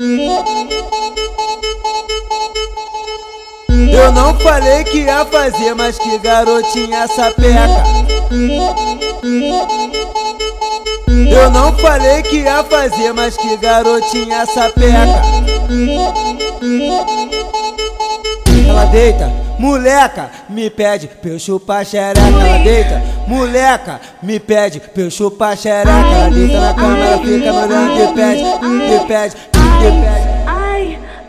Eu não falei que ia fazer, mas que garotinha sapeca. Eu não falei que ia fazer, mas que garotinha sapeca. Ela deita, moleca, me pede pra eu chupar xereca. Deita, moleca, me pede pra eu chupar xereca. Deita na cama, ela fica me olhando e pede, me pede, me pede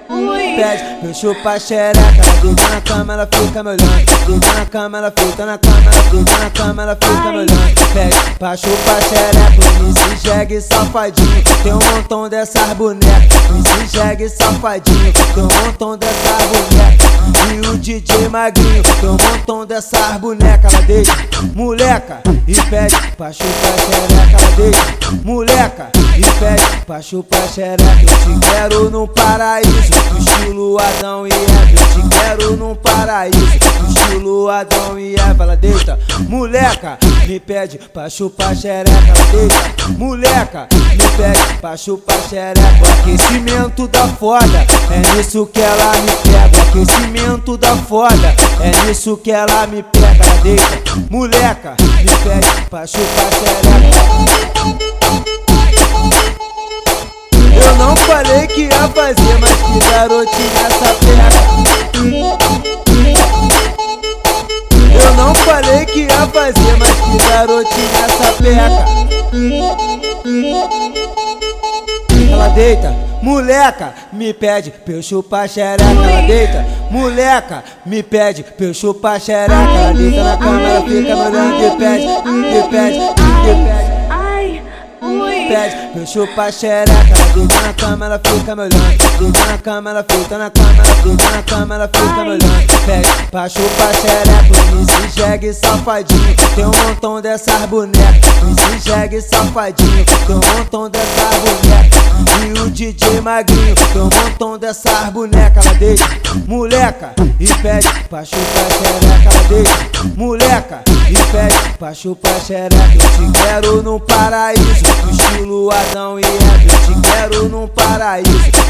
pede pra eu chupar xereca Deita na cama, ela fica me olhando Deita na cama, ela fica na cama Deita na cama, ela fica me olhando Pede pra chupar xereca Me jegue safadinho Tem um montão dessas bonecas Me jegue safadinho Tem um montão dessas bonecas E o DJ magrinho Tem um montão dessas bonecas Ela deixa moleca E pede pra chupar xereca Ela deixa pra chupar xereca Eu te quero no paraíso. Estilo Adão e Eva Eu te quero num paraíso. Estilo Adão e Eva Ela deita, moleca Me pede pra chupar xereca deita, moleca Me pede pra chupar xereca. Aquecimento da foda É nisso que ela me pega. Aquecimento da foda É nisso que ela me pega. Deita, moleca Me pede pra chupar xereca não falei que ia fazer, mas que garotinha sapeca. Eu não falei que ia fazer, mas que garotinha sapeca. Ela deita, moleca, me pede pra eu chupar xereca. Ela deita, moleca, me pede pra eu chupar xereca. Ela deita na cama, ela fica me olhando e pede, e pede, e pede pede pra eu chupar xereca Deita na cama, ela fica me olhando Deita na cama, ela fica na cama Deita na cama, ela fica me olhando Pede pra chupar xereca Me se safadinho. Tem um montão dessas bonecas Me se safadinho. Tem um montão dessas bonecas E o DJ magrinho. Tem um montão dessas bonecas Ela deixa moleca E pede pra chupar xereca Ela deixa moleca E pede pra chupar xereca. Eu te quero no paraíso estilo Adão e Eva Eu te quero num paraíso.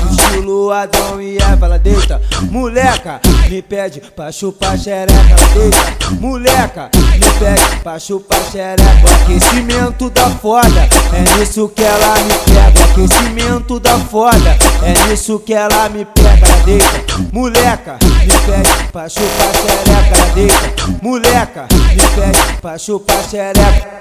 Estilo Adão e Eva Ela deita, moleca Me pede pra chupar xereca deita, moleca Me pede pra chupar xereca O aquecimento da foda. É nisso que ela me pega O aquecimento da foda. É nisso que ela me pega deita, moleca Me pede pra chupar xereca deita, moleca Me pede pra chupar xereca